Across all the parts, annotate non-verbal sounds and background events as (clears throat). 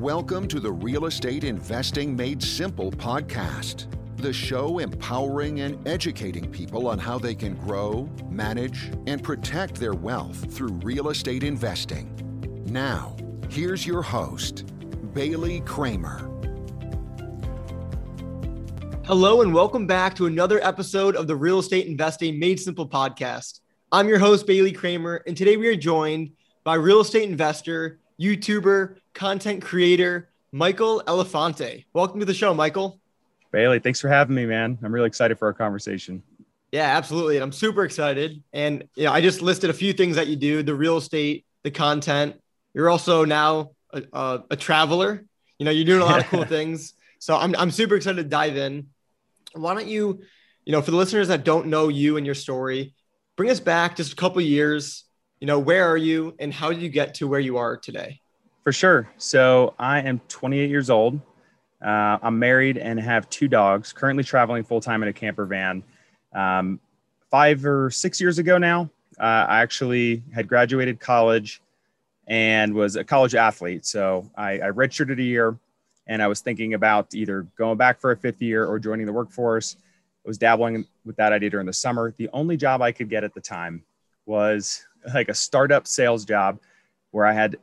Welcome to the Real Estate Investing Made Simple podcast, the show empowering and educating people on how they can grow, manage, and protect their wealth through real estate investing. Now, here's your host, Bailey Kramer. Hello, and welcome back to another episode of the Real Estate Investing Made Simple podcast. I'm your host, Bailey Kramer, and today we are joined by real estate investor, YouTuber, content creator, Michael Elefante. Welcome to the show, Michael. Bailey, thanks for having me, man. I'm really excited for our conversation. Yeah, absolutely. And I'm super excited. And you know, I just listed a few things that you do, the real estate, the content. You're also now a, a, a traveler. You know, you're doing a lot of cool (laughs) things. So I'm, I'm super excited to dive in. Why don't you, you know, for the listeners that don't know you and your story, bring us back just a couple years. You know, where are you and how did you get to where you are today? For sure. So I am 28 years old. Uh, I'm married and have two dogs, currently traveling full time in a camper van. Um, five or six years ago now, uh, I actually had graduated college and was a college athlete. So I, I redshirted a year and I was thinking about either going back for a fifth year or joining the workforce. I was dabbling with that idea during the summer. The only job I could get at the time was like a startup sales job where I had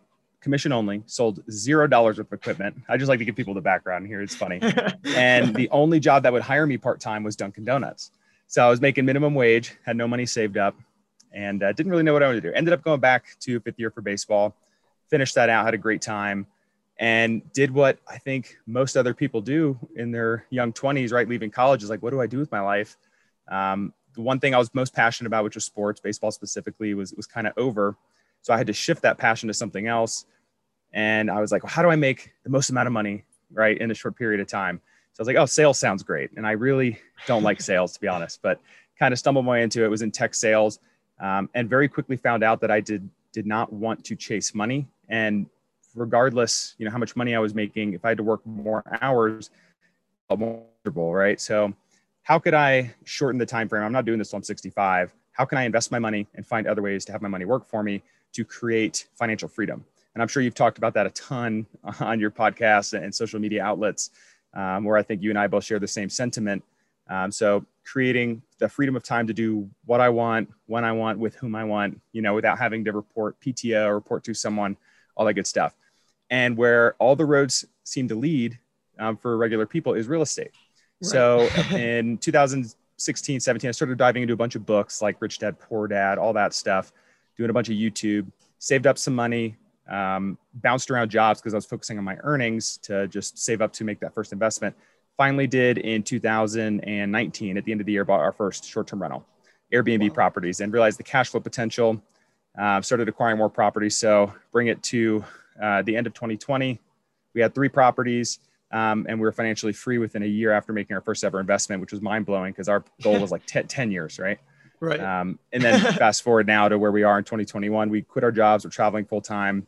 commission only, sold zero dollars worth of equipment. I just like to give people the background here. It's funny. (laughs) and the only job that would hire me part time was Dunkin' Donuts. So I was making minimum wage, had no money saved up, and uh, didn't really know what I wanted to do. Ended up going back to fifth year for baseball, finished that out, had a great time, and did what I think most other people do in their young 20s, right? Leaving college is like, what do I do with my life? Um, the one thing I was most passionate about, which was sports, baseball specifically, was was kind of over. So I had to shift that passion to something else. And I was like, well, how do I make the most amount of money, right, in a short period of time? So I was like, oh, sales sounds great. And I really don't like (laughs) sales, to be honest, but kind of stumbled my way into it. it was in tech sales um, and very quickly found out that I did did not want to chase money. And regardless, you know, how much money I was making, if I had to work more hours, more comfortable, right? So how could I shorten the time frame? I'm not doing this till I'm 65. How can I invest my money and find other ways to have my money work for me to create financial freedom? And I'm sure you've talked about that a ton (laughs) on your podcast and social media outlets, um, where I think you and I both share the same sentiment. Um, so creating the freedom of time to do what I want, when I want, with whom I want, you know, without having to report PTO or report to someone, all that good stuff. And where all the roads seem to lead um, for regular people is real estate. Right. So (laughs) in 2016, 17, I started diving into a bunch of books like Rich Dad, Poor Dad, all that stuff, doing a bunch of YouTube, saved up some money, um, bounced around jobs because I was focusing on my earnings to just save up to make that first investment. Finally, did in 2019 at the end of the year, bought our first short term rental, Airbnb wow. properties, and realized the cash flow potential. Uh, started acquiring more properties. So bring it to uh, the end of 2020. We had three properties. Um, and we were financially free within a year after making our first ever investment, which was mind blowing because our goal (laughs) was like 10, 10 years, right? Right. Um, and then fast forward now to where we are in 2021. We quit our jobs. We're traveling full time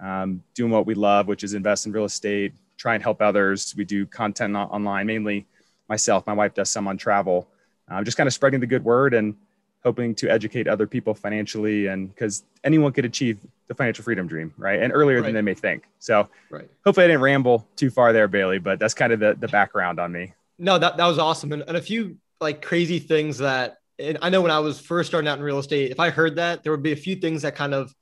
um, doing what we love, which is invest in real estate, try and help others. We do content online, mainly myself. My wife does some on travel. Uh, just kind of spreading the good word and hoping to educate other people financially and because anyone could achieve the financial freedom dream right and earlier right. than they may think so right. hopefully i didn't ramble too far there bailey but that's kind of the, the background on me no that, that was awesome and, and a few like crazy things that and i know when i was first starting out in real estate if i heard that there would be a few things that kind of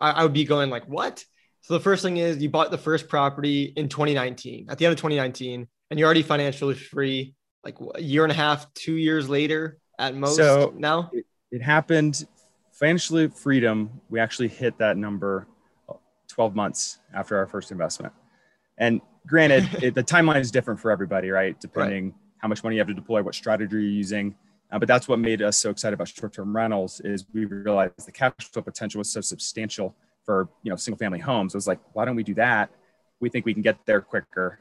I, I would be going like, what? So the first thing is you bought the first property in 2019, at the end of 2019, and you're already financially free, like a year and a half, two years later at most. So now it, it happened financially freedom. We actually hit that number uh, 12 months after our first investment. And granted, (laughs) it, the timeline is different for everybody, right? Depending right. how much money you have to deploy, what strategy you're using. Uh, but that's what made us so excited about short-term rentals is we realized the cash flow potential was so substantial for you know single family homes. It was like, why don't we do that? We think we can get there quicker.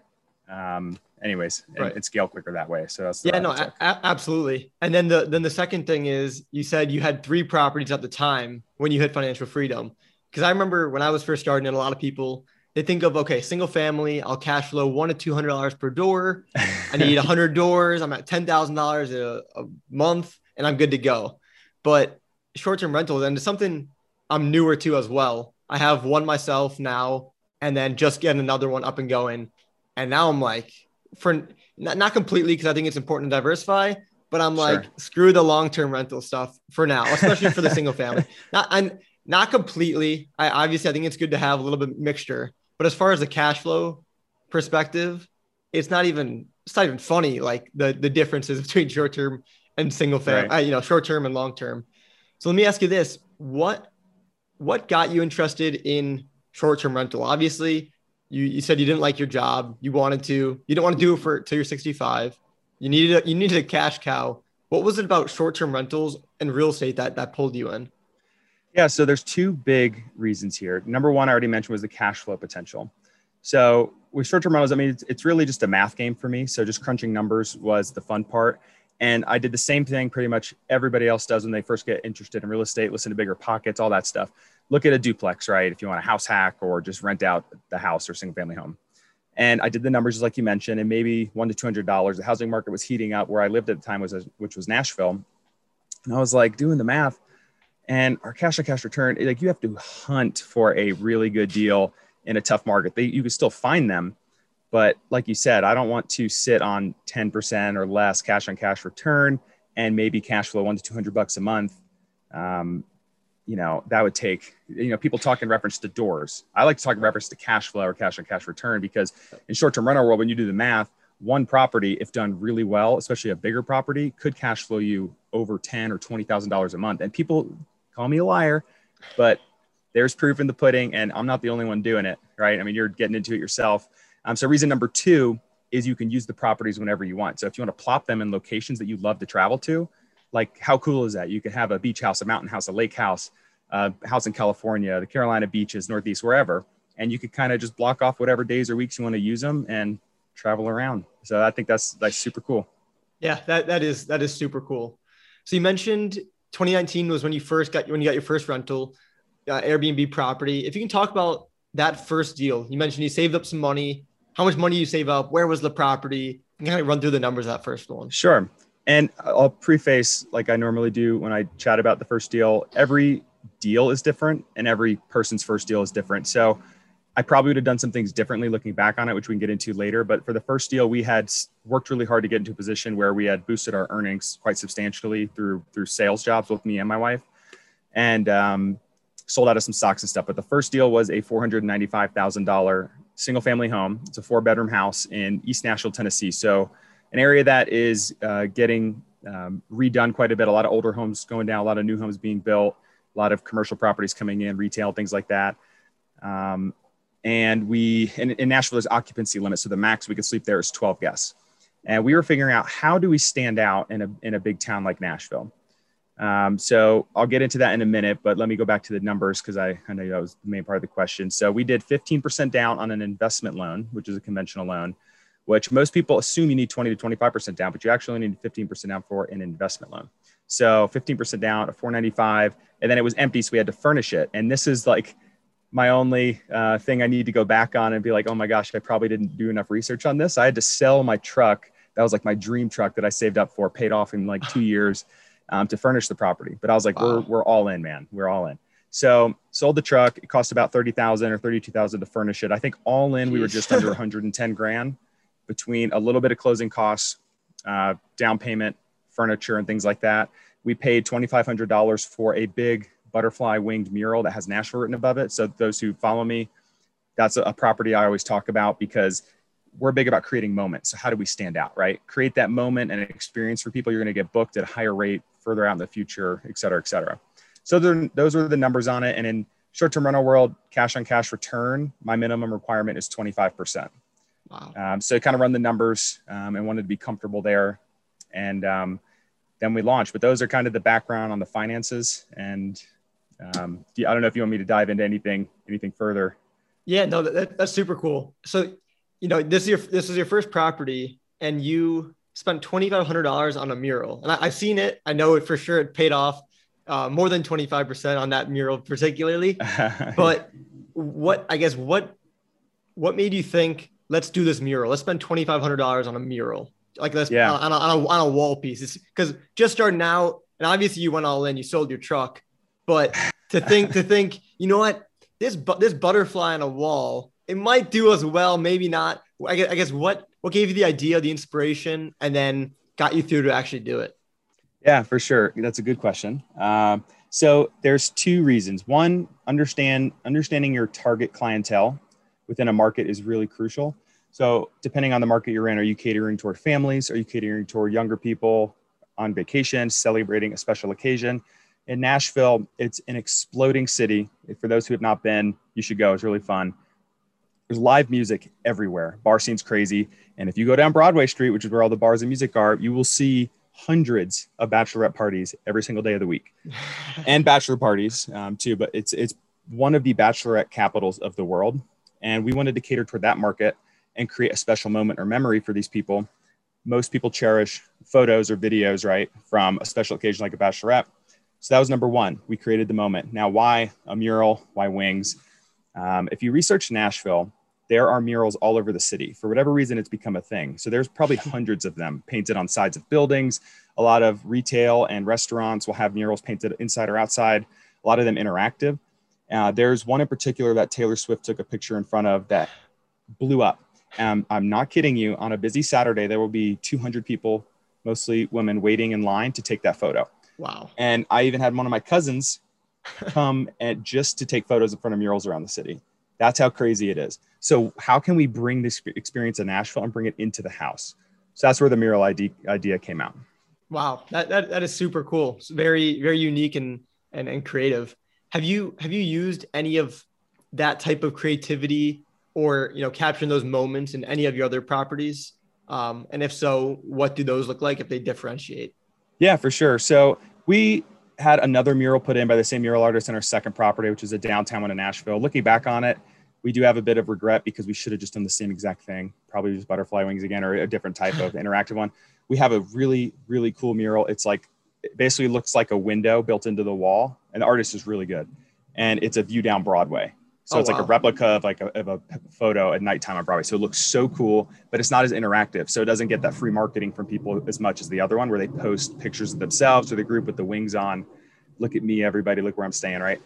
Um, anyways, right. and, and, scale quicker that way. So that's yeah, no, a- absolutely. And then the then the second thing is you said you had three properties at the time when you hit financial freedom. Because I remember when I was first starting, and a lot of people they think of okay, single family, I'll cash flow one to two hundred dollars per door. I need (laughs) hundred doors. I'm at ten thousand dollars a month, and I'm good to go. But short term rentals, and it's something I'm newer to as well. I have one myself now. and then just get another one up and going. And now I'm like, for not, not completely because I think it's important to diversify, but I'm like, sure. screw the long term rental stuff for now, especially for the single family. (laughs) Not I'm not completely. I obviously I think it's good to have a little bit mixture, but as far as the cash flow perspective, it's not even it's not even funny like the the differences (laughs) between short term and single family, right. uh, you know, short term and long term. So let me ask you this: what what got you interested in short term rental? Obviously, you you said you didn't like your job, you wanted to, you didn't want to do it for till you're 65. You needed a, you needed a cash cow. What was it about short term rentals and real estate that that pulled you in? Yeah, so there's two big reasons here. Number one, I already mentioned was the cash flow potential. So with short term rentals, I mean, it's, it's really just a math game for me. So just crunching numbers was the fun part. And I did the same thing pretty much everybody else does when they first get interested in real estate, listen to bigger pockets, all that stuff. Look at a duplex, right? If you want a house hack or just rent out the house or single family home. And I did the numbers just like you mentioned, and maybe one to two hundred dollars. The housing market was heating up where I lived at the time was which was Nashville. And I was like doing the math, and our cash on cash return, like you have to hunt for a really good deal in a tough market. They, you can still find them, but like you said, I don't want to sit on 10% or less cash on cash return and maybe cash flow one to 200 bucks a month. Um, you know, that would take, you know, people talk in reference to doors. I like to talk in reference to cash flow or cash on cash return because in short term rental world, when you do the math, one property, if done really well, especially a bigger property, could cash flow you over ten or twenty thousand dollars a month. And people call me a liar, but there's proof in the pudding, and I'm not the only one doing it, right? I mean, you're getting into it yourself. Um, so reason number two is you can use the properties whenever you want. So if you want to plop them in locations that you love to travel to, like how cool is that? You could have a beach house, a mountain house, a lake house, a house in California, the Carolina beaches, Northeast, wherever, and you could kind of just block off whatever days or weeks you want to use them and travel around. So I think that's that's super cool. Yeah, that that is that is super cool. So you mentioned 2019 was when you first got when you got your first rental uh, Airbnb property. If you can talk about that first deal, you mentioned you saved up some money. How much money you save up? Where was the property? You kind of run through the numbers that first one. Sure. And I'll preface like I normally do when I chat about the first deal. Every deal is different, and every person's first deal is different. So I probably would have done some things differently looking back on it, which we can get into later. But for the first deal, we had worked really hard to get into a position where we had boosted our earnings quite substantially through through sales jobs with me and my wife. And um, sold out of some stocks and stuff. But the first deal was a $495,000 single family home. It's a four bedroom house in East Nashville, Tennessee. So, an area that is uh, getting um, redone quite a bit. A lot of older homes going down, a lot of new homes being built, a lot of commercial properties coming in, retail, things like that. Um, and we, in, in Nashville, there's occupancy limits. So, the max we could sleep there is 12 guests. And we were figuring out how do we stand out in a, in a big town like Nashville? Um, so I'll get into that in a minute, but let me go back to the numbers because I, I know that was the main part of the question. So we did 15% down on an investment loan, which is a conventional loan, which most people assume you need 20 to 25% down, but you actually need 15% down for an investment loan. So 15% down, a 495, and then it was empty, so we had to furnish it. And this is like my only uh, thing I need to go back on and be like, oh my gosh, I probably didn't do enough research on this. I had to sell my truck. That was like my dream truck that I saved up for, paid off in like two (laughs) years um, to furnish the property. But I was like, wow. we're, we're all in, man. We're all in. So sold the truck. It cost about 30,000 or 32,000 to furnish it. I think all in, Jeez. we were just under 110 grand between a little bit of closing costs, uh, down payment, furniture, and things like that. We paid $2,500 for a big butterfly winged mural that has Nashville written above it. So those who follow me, that's a, a property I always talk about because we're big about creating moments. So how do we stand out, right? Create that moment and experience for people. You're going to get booked at a higher rate further out in the future, et cetera, et cetera. So those are the numbers on it. And in short-term rental world, cash on cash return, my minimum requirement is 25%. Wow. Um, so kind of run the numbers um, and wanted to be comfortable there. And um, then we launched, but those are kind of the background on the finances. And um, I don't know if you want me to dive into anything, anything further. Yeah, no, that, that's super cool. So, you know, this is your, this is your first property and you spent $2,500 on a mural. And I, have seen it. I know it for sure. It paid off uh, more than 25% on that mural, particularly. (laughs) but what, I guess, what, what made you think, let's do this mural? Let's spend $2,500 on a mural. Like this yeah. on, a, on, a, on a wall piece. Because just starting out, and obviously you went all in, you sold your truck. But to think, to think, you know what? This, bu- this butterfly on a wall it might do as well, maybe not. I guess, I guess what what gave you the idea, the inspiration, and then got you through to actually do it? Yeah, for sure. That's a good question. Um, so there's two reasons. One, understand understanding your target clientele within a market is really crucial. So depending on the market you're in, are you catering toward families? Are you catering toward younger people on vacation, celebrating a special occasion? In Nashville, it's an exploding city. For those who have not been, you should go. It's really fun. There's live music everywhere. Bar scene's crazy. And if you go down Broadway Street, which is where all the bars and music are, you will see hundreds of bachelorette parties every single day of the week, (laughs) and bachelor parties um, too. But it's it's one of the bachelorette capitals of the world, and we wanted to cater toward that market and create a special moment or memory for these people. Most people cherish photos or videos, right, from a special occasion like a bachelorette. So that was number one. We created the moment. Now, why a mural? Why wings? Um, if you research Nashville, there are murals all over the city. For whatever reason, it's become a thing. So there's probably (laughs) hundreds of them painted on sides of buildings. A lot of retail and restaurants will have murals painted inside or outside. A lot of them interactive. Uh, there's one in particular that Taylor Swift took a picture in front of that blew up. Um, I'm not kidding you. On a busy Saturday, there will be 200 people, mostly women, waiting in line to take that photo. Wow. And I even had one of my cousins (laughs) come and just to take photos in front of murals around the city. That's how crazy it is. So how can we bring this experience of Nashville and bring it into the house? So that's where the mural ID idea came out. Wow, that, that, that is super cool. It's very very unique and, and and creative. Have you have you used any of that type of creativity or you know capturing those moments in any of your other properties? Um, and if so, what do those look like if they differentiate? Yeah, for sure. So we had another mural put in by the same mural artist in our second property, which is a downtown one in Nashville. Looking back on it, we do have a bit of regret because we should have just done the same exact thing, probably just butterfly wings again or a different type of (laughs) interactive one. We have a really, really cool mural. It's like it basically looks like a window built into the wall, and the artist is really good. And it's a view down Broadway. So oh, it's like wow. a replica of like a, of a photo at nighttime on Broadway. So it looks so cool, but it's not as interactive. So it doesn't get that free marketing from people as much as the other one, where they post pictures of themselves or the group with the wings on. Look at me, everybody! Look where I'm staying, right?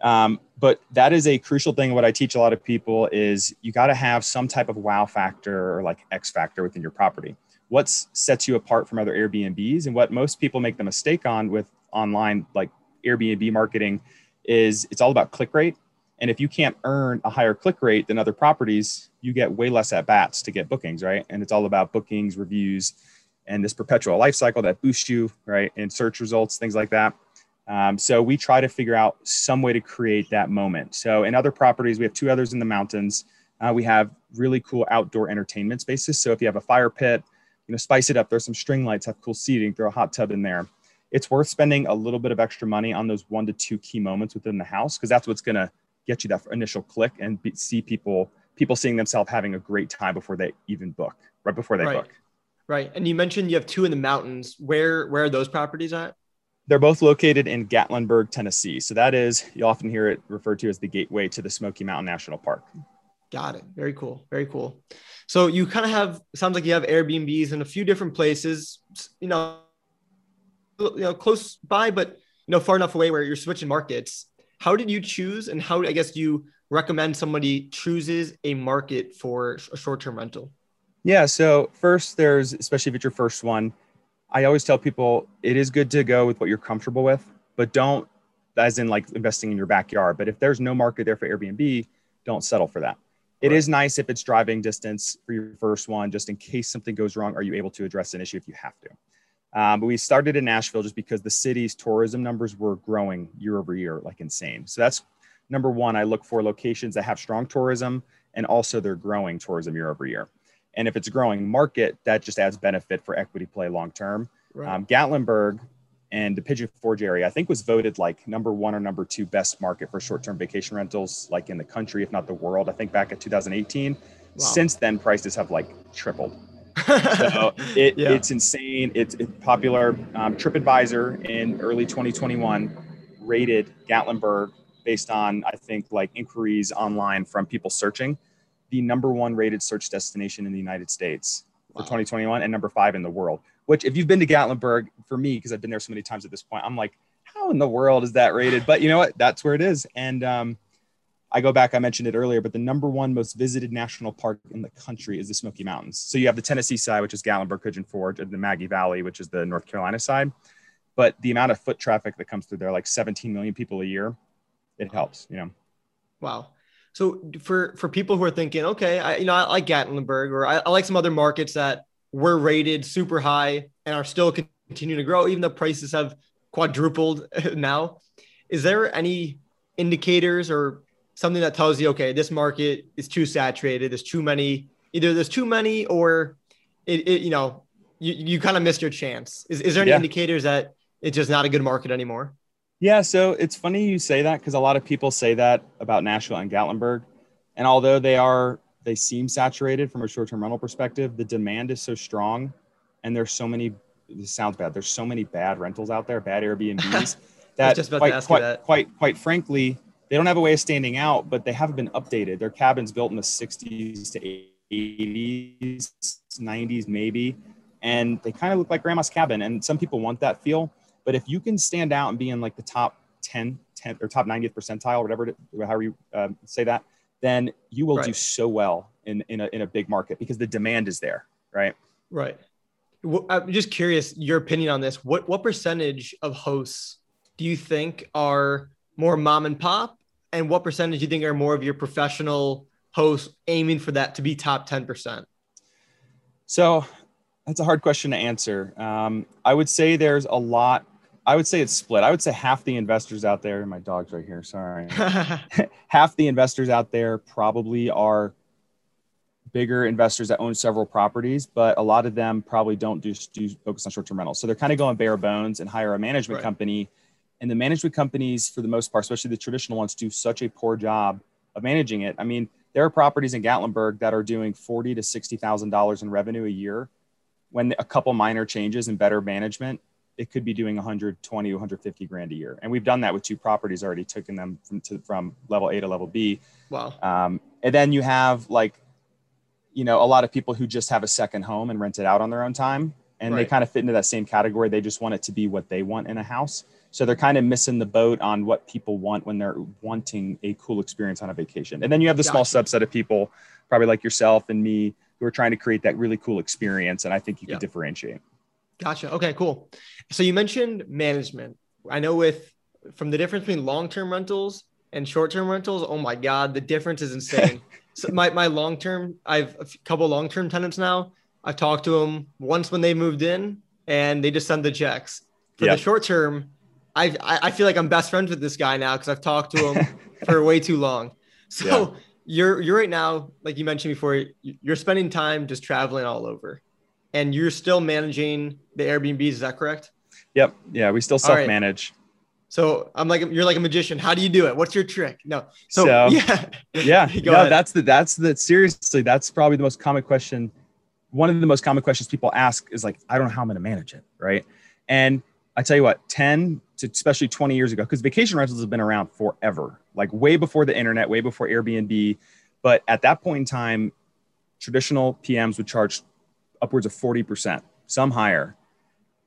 Um, but that is a crucial thing. What I teach a lot of people is you got to have some type of wow factor or like X factor within your property. What sets you apart from other Airbnbs, and what most people make the mistake on with online like Airbnb marketing is it's all about click rate and if you can't earn a higher click rate than other properties, you get way less at bats to get bookings, right? And it's all about bookings, reviews, and this perpetual life cycle that boosts you, right? And search results, things like that. Um, so we try to figure out some way to create that moment. So in other properties, we have two others in the mountains. Uh, we have really cool outdoor entertainment spaces. So if you have a fire pit, you know, spice it up. There's some string lights, have cool seating, throw a hot tub in there. It's worth spending a little bit of extra money on those one to two key moments within the house because that's what's going to get you that initial click and be, see people people seeing themselves having a great time before they even book right before they right. book. Right. And you mentioned you have two in the mountains. Where where are those properties at? They're both located in gatlinburg tennessee. So that is you often hear it referred to as the gateway to the smoky mountain national park. Got it. Very cool. Very cool. So you kind of have sounds like you have airbnbs in a few different places you know you know close by but you know far enough away where you're switching markets how did you choose and how i guess do you recommend somebody chooses a market for a short-term rental? Yeah so first there's especially if it's your first one i always tell people it is good to go with what you're comfortable with but don't as in like investing in your backyard. But if there's no market there for airbnb don't settle for that. It right. is nice if it's driving distance for your first one just in case something goes wrong are you able to address an issue if you have to um, but we started in Nashville just because the city's tourism numbers were growing year over year, like insane. So that's number one. I look for locations that have strong tourism and also they're growing tourism year over year. And if it's a growing market, that just adds benefit for equity play long term. Right. Um, Gatlinburg and the Pigeon Forge area, I think, was voted like number one or number two best market for short term vacation rentals, like in the country, if not the world. I think back in 2018. Wow. Since then, prices have like tripled so (laughs) it, yeah. it's insane. It's, it's popular. Um, TripAdvisor in early 2021 rated Gatlinburg based on, I think, like inquiries online from people searching, the number one rated search destination in the United States for 2021 and number five in the world. Which, if you've been to Gatlinburg, for me, because I've been there so many times at this point, I'm like, how in the world is that rated? But you know what? That's where it is. And um, I go back, I mentioned it earlier, but the number one most visited national park in the country is the Smoky Mountains. So you have the Tennessee side, which is Gatlinburg, Pigeon Forge, and the Maggie Valley, which is the North Carolina side. But the amount of foot traffic that comes through there, like 17 million people a year, it helps, you know. Wow. So for for people who are thinking, okay, I you know I like Gatlinburg or I, I like some other markets that were rated super high and are still continuing to grow, even though prices have quadrupled (laughs) now. Is there any indicators or something that tells you, okay, this market is too saturated. There's too many, either there's too many or it, it you know, you, you kind of missed your chance. Is, is there any yeah. indicators that it's just not a good market anymore? Yeah. So it's funny you say that because a lot of people say that about Nashville and Gatlinburg. And although they are, they seem saturated from a short-term rental perspective, the demand is so strong and there's so many, this sounds bad. There's so many bad rentals out there, bad Airbnbs (laughs) that, quite, quite, that. quite, quite frankly, they don't have a way of standing out, but they haven't been updated. Their cabins built in the 60s to 80s, 90s, maybe. And they kind of look like grandma's cabin. And some people want that feel. But if you can stand out and be in like the top 10, 10 or top 90th percentile, whatever, it, however you uh, say that, then you will right. do so well in, in, a, in a big market because the demand is there. Right. Right. Well, I'm just curious your opinion on this. What, what percentage of hosts do you think are more mom and pop? And what percentage do you think are more of your professional hosts aiming for that to be top 10%? So that's a hard question to answer. Um, I would say there's a lot. I would say it's split. I would say half the investors out there, my dog's right here, sorry. (laughs) half the investors out there probably are bigger investors that own several properties, but a lot of them probably don't do, do focus on short-term rentals. So they're kind of going bare bones and hire a management right. company and the management companies, for the most part, especially the traditional ones, do such a poor job of managing it. I mean, there are properties in Gatlinburg that are doing forty to sixty thousand dollars in revenue a year. When a couple minor changes and better management, it could be doing 120, 150 grand a year. And we've done that with two properties already, taking them from to, from level A to level B. Wow. Um, and then you have like, you know, a lot of people who just have a second home and rent it out on their own time, and right. they kind of fit into that same category. They just want it to be what they want in a house. So they're kind of missing the boat on what people want when they're wanting a cool experience on a vacation. And then you have the gotcha. small subset of people, probably like yourself and me, who are trying to create that really cool experience. And I think you can differentiate. Gotcha. Okay, cool. So you mentioned management. I know with from the difference between long-term rentals and short-term rentals, oh my God, the difference is insane. (laughs) so my, my long-term, I've a couple long-term tenants now. I've talked to them once when they moved in and they just send the checks. For yep. the short term, I I feel like I'm best friends with this guy now because I've talked to him (laughs) for way too long. So yeah. you're you're right now, like you mentioned before, you're spending time just traveling all over, and you're still managing the Airbnbs. Is that correct? Yep. Yeah, we still self manage. Right. So I'm like you're like a magician. How do you do it? What's your trick? No. So, so (laughs) yeah. Yeah. (laughs) no, ahead. that's the that's the seriously, that's probably the most common question. One of the most common questions people ask is like, I don't know how I'm gonna manage it. Right. And I tell you what, 10 to especially 20 years ago, because vacation rentals have been around forever, like way before the internet, way before Airbnb. But at that point in time, traditional PMs would charge upwards of 40%, some higher,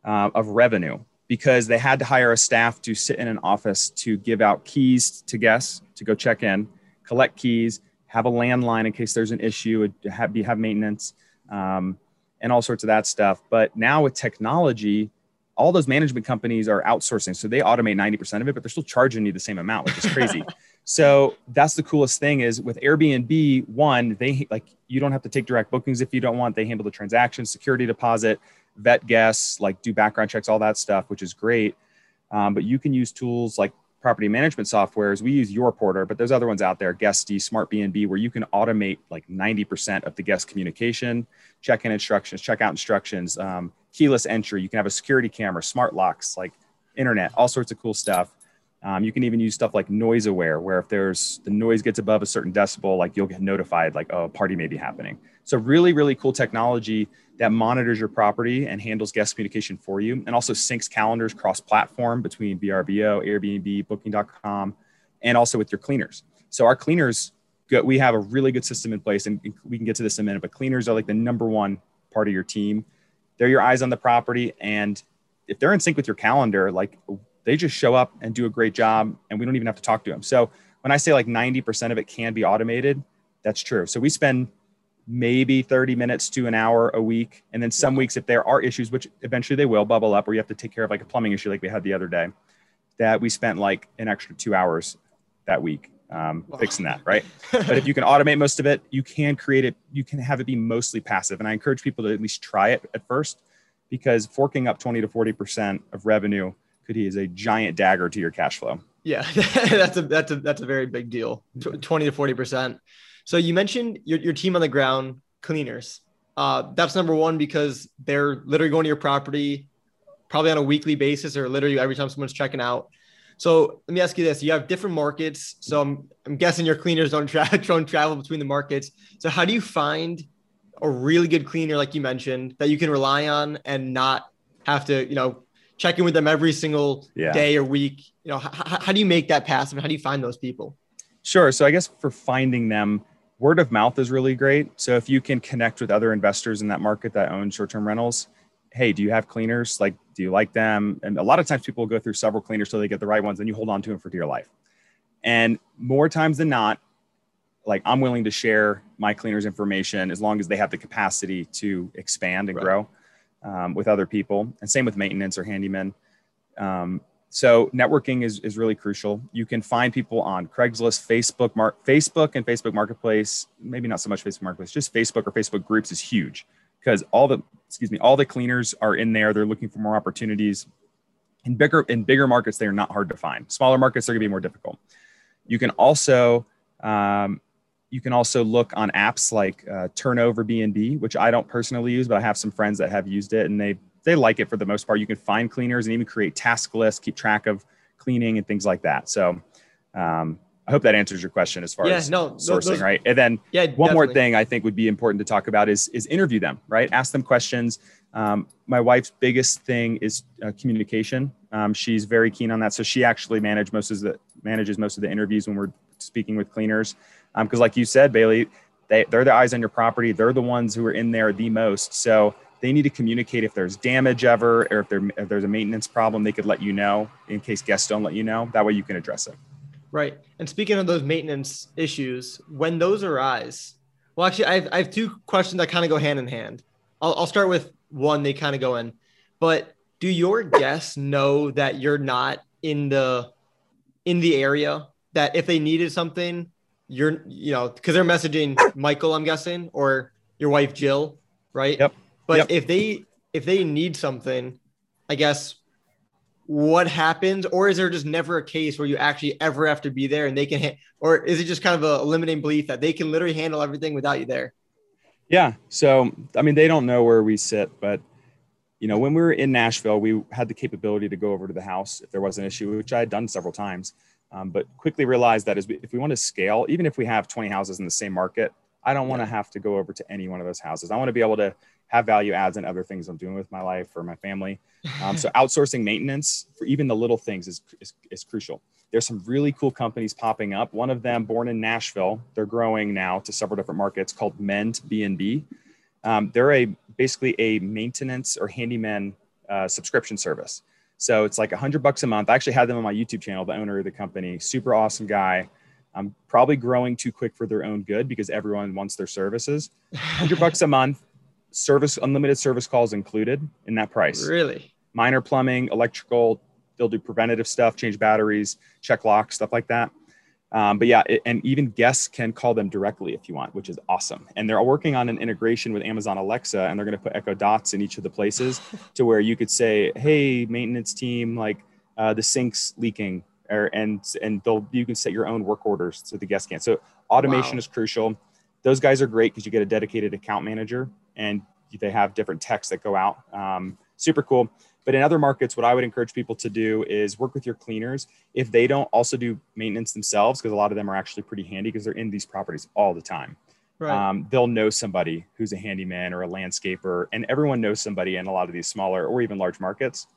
uh, of revenue because they had to hire a staff to sit in an office to give out keys to guests to go check in, collect keys, have a landline in case there's an issue, have, have maintenance, um, and all sorts of that stuff. But now with technology, all those management companies are outsourcing. So they automate 90% of it, but they're still charging you the same amount, which is crazy. (laughs) so that's the coolest thing is with Airbnb, one, they like you don't have to take direct bookings if you don't want. They handle the transaction, security deposit, vet guests, like do background checks, all that stuff, which is great. Um, but you can use tools like property management softwares. We use YourPorter, but there's other ones out there, Guesty, Smartbnb, where you can automate like 90% of the guest communication, check-in instructions, check-out instructions, um, keyless entry. You can have a security camera, smart locks, like internet, all sorts of cool stuff. Um, you can even use stuff like NoiseAware, where if there's the noise gets above a certain decibel, like you'll get notified, like oh, a party may be happening. So really, really cool technology that monitors your property and handles guest communication for you, and also syncs calendars cross-platform between VRBO, Airbnb, Booking.com, and also with your cleaners. So our cleaners, we have a really good system in place, and we can get to this in a minute. But cleaners are like the number one part of your team they're your eyes on the property. And if they're in sync with your calendar, like they just show up and do a great job and we don't even have to talk to them. So when I say like 90% of it can be automated, that's true. So we spend maybe 30 minutes to an hour a week. And then some weeks, if there are issues, which eventually they will bubble up, or you have to take care of like a plumbing issue like we had the other day, that we spent like an extra two hours that week um, fixing that, right? but if you can automate most of it, you can create it, you can have it be mostly passive. And I encourage people to at least try it at first because forking up 20 to 40% of revenue could be a giant dagger to your cash flow. Yeah, (laughs) that's a that's a that's a very big deal. Twenty to forty percent. So you mentioned your, your team on the ground cleaners. Uh, that's number one because they're literally going to your property, probably on a weekly basis or literally every time someone's checking out. So let me ask you this: You have different markets, so I'm, I'm guessing your cleaners don't, tra- (laughs) don't travel between the markets. So how do you find a really good cleaner, like you mentioned, that you can rely on and not have to, you know, check in with them every single yeah. day or week? You know, how, how do you make that passive? How do you find those people? Sure. So I guess for finding them, word of mouth is really great. So if you can connect with other investors in that market that own short-term rentals, hey, do you have cleaners? Like, do you like them? And a lot of times people go through several cleaners till they get the right ones, and you hold on to them for dear life. And more times than not, like I'm willing to share my cleaners information as long as they have the capacity to expand and right. grow um, with other people. And same with maintenance or handyman. Um, so networking is, is really crucial. You can find people on Craigslist, Facebook, Mar- Facebook and Facebook Marketplace. Maybe not so much Facebook Marketplace, just Facebook or Facebook groups is huge because all the excuse me all the cleaners are in there. They're looking for more opportunities. In bigger in bigger markets, they are not hard to find. Smaller markets, they're going to be more difficult. You can also um, you can also look on apps like uh, TurnoverBnB, which I don't personally use, but I have some friends that have used it and they they like it for the most part. You can find cleaners and even create task lists, keep track of cleaning and things like that. So um, I hope that answers your question as far yeah, as no, sourcing, those, right? And then yeah, one definitely. more thing I think would be important to talk about is is interview them, right? Ask them questions. Um, my wife's biggest thing is uh, communication. Um, she's very keen on that, so she actually manage most of the manages most of the interviews when we're speaking with cleaners. Because, um, like you said, Bailey, they, they're the eyes on your property. They're the ones who are in there the most. So they need to communicate if there's damage ever or if, there, if there's a maintenance problem, they could let you know in case guests don't let you know. That way you can address it. Right. And speaking of those maintenance issues, when those arise, well, actually, I have, I have two questions that kind of go hand in hand. I'll, I'll start with one, they kind of go in. But do your guests know that you're not in the in the area that if they needed something you're you know because they're messaging michael i'm guessing or your wife jill right yep but yep. if they if they need something i guess what happens or is there just never a case where you actually ever have to be there and they can ha- or is it just kind of a limiting belief that they can literally handle everything without you there yeah so i mean they don't know where we sit but you know when we were in nashville we had the capability to go over to the house if there was an issue which i had done several times um, but quickly realized that we, if we want to scale, even if we have 20 houses in the same market, I don't want to have to go over to any one of those houses. I want to be able to have value adds and other things I'm doing with my life or my family. Um, so (laughs) outsourcing maintenance for even the little things is, is, is, crucial. There's some really cool companies popping up. One of them born in Nashville, they're growing now to several different markets called Mend BNB. Um, they're a basically a maintenance or handyman uh, subscription service. So it's like a hundred bucks a month. I actually had them on my YouTube channel, the owner of the company, super awesome guy. I'm probably growing too quick for their own good because everyone wants their services. (laughs) Hundred bucks a month, service, unlimited service calls included in that price. Really? Minor plumbing, electrical, they'll do preventative stuff, change batteries, check locks, stuff like that. Um, but yeah, it, and even guests can call them directly if you want, which is awesome. And they're working on an integration with Amazon Alexa, and they're going to put Echo Dots in each of the places (laughs) to where you could say, "Hey, maintenance team, like uh, the sink's leaking," or and and they'll you can set your own work orders so the guests can. So automation wow. is crucial. Those guys are great because you get a dedicated account manager, and they have different techs that go out. Um, super cool. But in other markets, what I would encourage people to do is work with your cleaners. If they don't also do maintenance themselves, because a lot of them are actually pretty handy because they're in these properties all the time. Right. Um, they'll know somebody who's a handyman or a landscaper, and everyone knows somebody in a lot of these smaller or even large markets.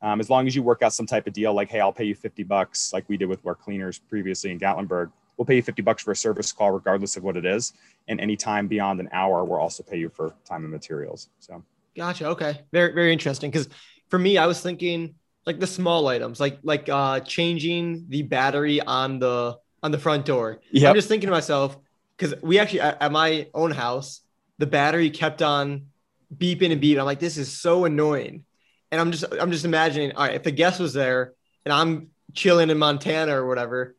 Um, as long as you work out some type of deal, like, hey, I'll pay you 50 bucks, like we did with our cleaners previously in Gatlinburg. We'll pay you 50 bucks for a service call, regardless of what it is. And any time beyond an hour, we'll also pay you for time and materials. So, gotcha. Okay. Very, very interesting. Because for me, I was thinking like the small items, like like uh changing the battery on the on the front door. Yep. I'm just thinking to myself, because we actually at, at my own house, the battery kept on beeping and beeping. I'm like, this is so annoying. And I'm just I'm just imagining, all right, if the guest was there and I'm chilling in Montana or whatever,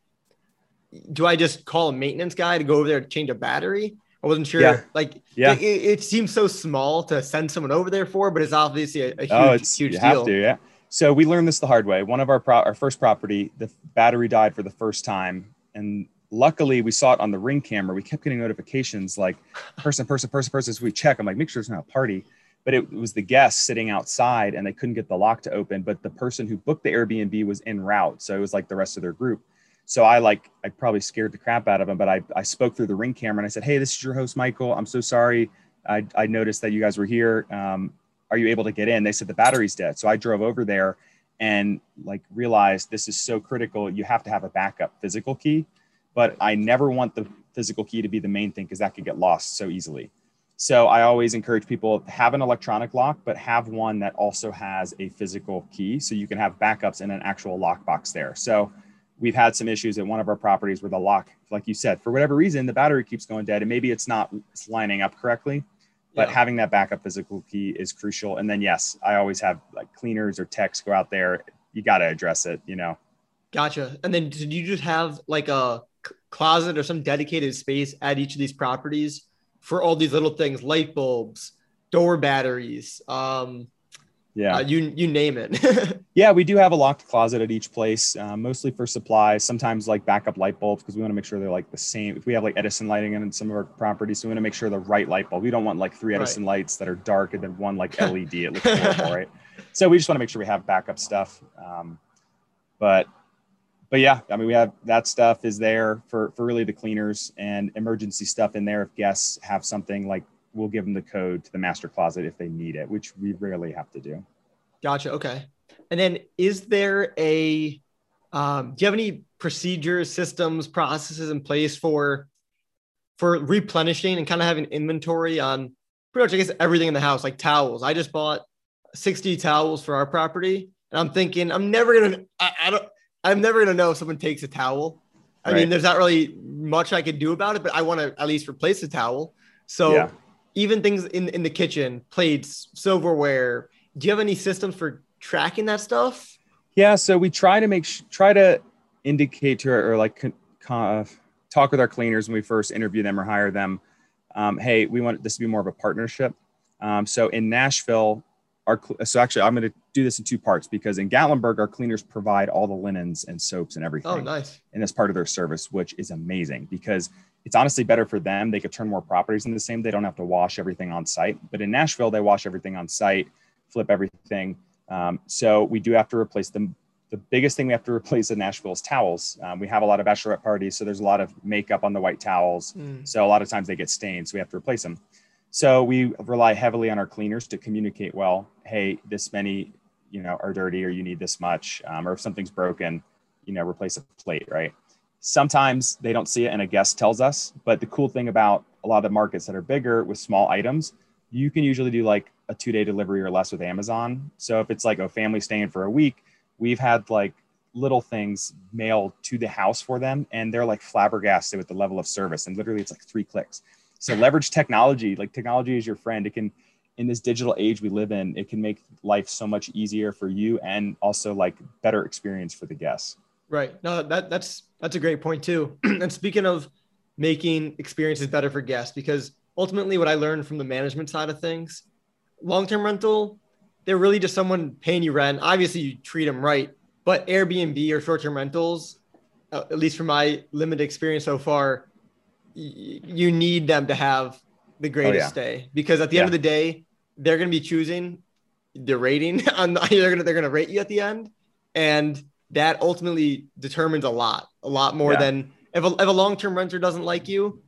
do I just call a maintenance guy to go over there to change a battery? I wasn't sure. Yeah. Like, Yeah. it, it seems so small to send someone over there for, but it's obviously a, a oh, huge, oh, it's huge you deal. have to, yeah. So we learned this the hard way. One of our pro- our first property, the battery died for the first time, and luckily we saw it on the ring camera. We kept getting notifications like person, person, person, person. So we check. I'm like, make sure it's not a party. But it was the guests sitting outside, and they couldn't get the lock to open. But the person who booked the Airbnb was en route, so it was like the rest of their group. So I like I probably scared the crap out of him, but I, I spoke through the ring camera and I said, Hey, this is your host, Michael. I'm so sorry. I, I noticed that you guys were here. Um, are you able to get in? They said the battery's dead. So I drove over there and like realized this is so critical. You have to have a backup physical key, but I never want the physical key to be the main thing because that could get lost so easily. So I always encourage people have an electronic lock, but have one that also has a physical key so you can have backups in an actual lockbox there. So we've had some issues at one of our properties where the lock, like you said, for whatever reason, the battery keeps going dead and maybe it's not it's lining up correctly. But Yeah. having that backup physical key is crucial. And then yes, I always have like cleaners or techs go out there. You got to address it, you know. Gotcha. And then did you just have like a closet or some dedicated space at each of these properties for all these little things, light bulbs, door batteries, um, Yeah. uh, you you name it. (laughs) Yeah, we do have a locked closet at each place, uh, mostly for supplies. Sometimes like backup light bulbs because we want to make sure they're like the same. If we have like Edison lighting in some of our properties, we want to make sure the right light bulb. We don't want like three Right. Edison lights that are dark and then one like (laughs) LED. It looks horrible, right? So we just want to make sure we have backup stuff. Um, but but yeah, I mean we have that stuff is there for for really the cleaners and emergency stuff in there. If guests have something like we'll give them the code to the master closet if they need it, which we rarely have to do. gotcha. Okay. And then is there a um, do you have any procedures, systems, processes in place for for replenishing and kind of having inventory on pretty much I guess everything in the house, like towels. I just bought 60 towels for our property, and I'm thinking I'm never gonna I, I don't I'm never gonna know if someone takes a towel. I mean, there's not really much I could do about it, but I want to at least replace the towel. So Yeah. Even things in in the kitchen, plates, silverware. Do you have any systems for tracking that stuff? Yeah, so we try to make sh- try to indicate to or like con- con- uh, talk with our cleaners when we first interview them or hire them. Um, hey, we want this to be more of a partnership. Um, so in Nashville, our so actually I'm going to do this in two parts because in Gatlinburg our cleaners provide all the linens and soaps and everything Oh, nice. and that's part of their service, which is amazing because it's honestly better for them. They could turn more properties in the same. They don't have to wash everything on site. But in Nashville, they wash everything on site, flip everything. Um, so we do have to replace them. The biggest thing we have to replace in Nashville is towels. Um, we have a lot of bachelorette parties, so there's a lot of makeup on the white towels. Mm. So a lot of times they get stained, so we have to replace them. So we rely heavily on our cleaners to communicate well. Hey, this many, you know, are dirty, or you need this much, um, or if something's broken, you know, replace a plate, right? Sometimes they don't see it and a guest tells us. But the cool thing about a lot of the markets that are bigger with small items, you can usually do like a two day delivery or less with Amazon. So if it's like a family staying for a week, we've had like little things mailed to the house for them and they're like flabbergasted with the level of service. And literally it's like three clicks. So leverage technology, like technology is your friend. It can, in this digital age we live in, it can make life so much easier for you and also like better experience for the guests. Right. No, that that's that's a great point too. (clears throat) and speaking of making experiences better for guests, because ultimately what I learned from the management side of things, long-term rental, they're really just someone paying you rent. Obviously, you treat them right, but Airbnb or short-term rentals, uh, at least from my limited experience so far, y- you need them to have the greatest yeah. stay because at the end of the day, they're going to be choosing the rating (laughs) on the, (laughs) they're going to they're going to rate you at the end, and that ultimately determines a lot, a lot more Yeah. than if a, if a long-term renter doesn't like you,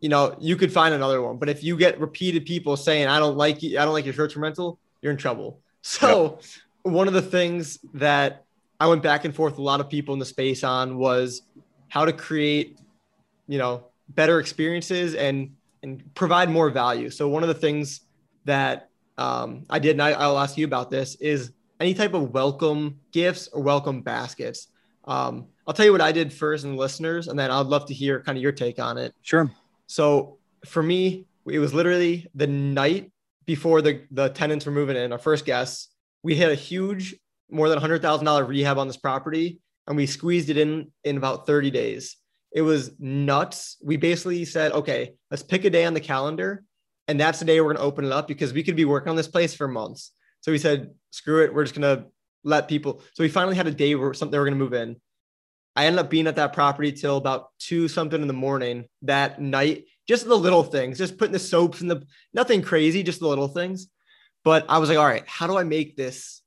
you know, you could find another one. But if you get repeated people saying, I don't like you, I don't like your short-term rental, you're in trouble. (laughs) So one of the things that I went back and forth with a lot of people in the space on was how to create, you know, better experiences and and provide more value. So one of the things that um, I did, and I, I'll ask you about this, is any type of welcome gifts or welcome baskets. Um, I'll tell you what I did first and listeners, and then I'd love to hear kind of your take on it. Sure. So for me, it was literally the night before the, the tenants were moving in, our first guests. We had a huge, more than $100,000 rehab on this property, and we squeezed it in in about 30 days. It was nuts. We basically said, okay, let's pick a day on the calendar, and that's the day we're going to open it up because we could be working on this place for months. So we said, screw it, we're just going to let people. So we finally had a day where something they were going to move in. I ended up being at that property till about two something in the morning that night. Just the little things, just putting the soaps in the nothing crazy, just the little things. But I was like, all right, how do I make this?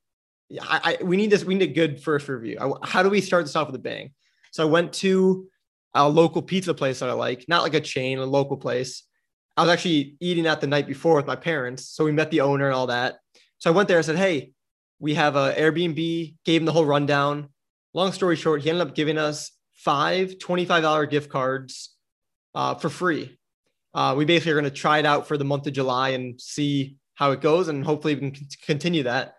I, I we need this. We need a good first review. I, how do we start this off with a bang? So I went to a local pizza place that I like, not like a chain, a local place. I was actually eating that the night before with my parents. So we met the owner and all that. So I went there and said, Hey, we have a Airbnb, gave him the whole rundown. Long story short, he ended up giving us five $25 gift cards uh, for free. Uh, we basically are going to try it out for the month of July and see how it goes. And hopefully we can continue that.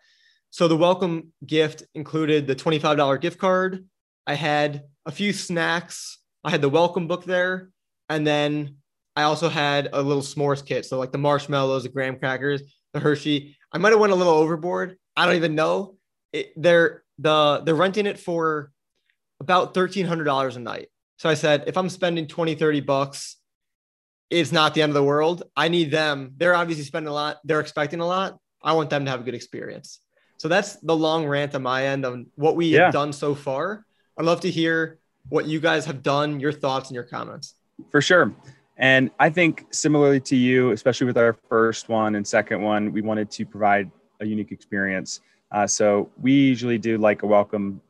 So the welcome gift included the $25 gift card. I had a few snacks. I had the welcome book there. And then I also had a little s'mores kit. So like the marshmallows, the graham crackers, the Hershey. I might have went a little overboard. I don't even know. It, they're the they're renting it for about thirteen hundred dollars a night. So I said, if I'm spending 20, 30 bucks, it's not the end of the world. I need them. They're obviously spending a lot. They're expecting a lot. I want them to have a good experience. So that's the long rant on my end on what we yeah. have done so far. I'd love to hear what you guys have done, your thoughts and your comments. For sure. And I think similarly to you, especially with our first one and second one, we wanted to provide a unique experience. Uh, so we usually do like a welcome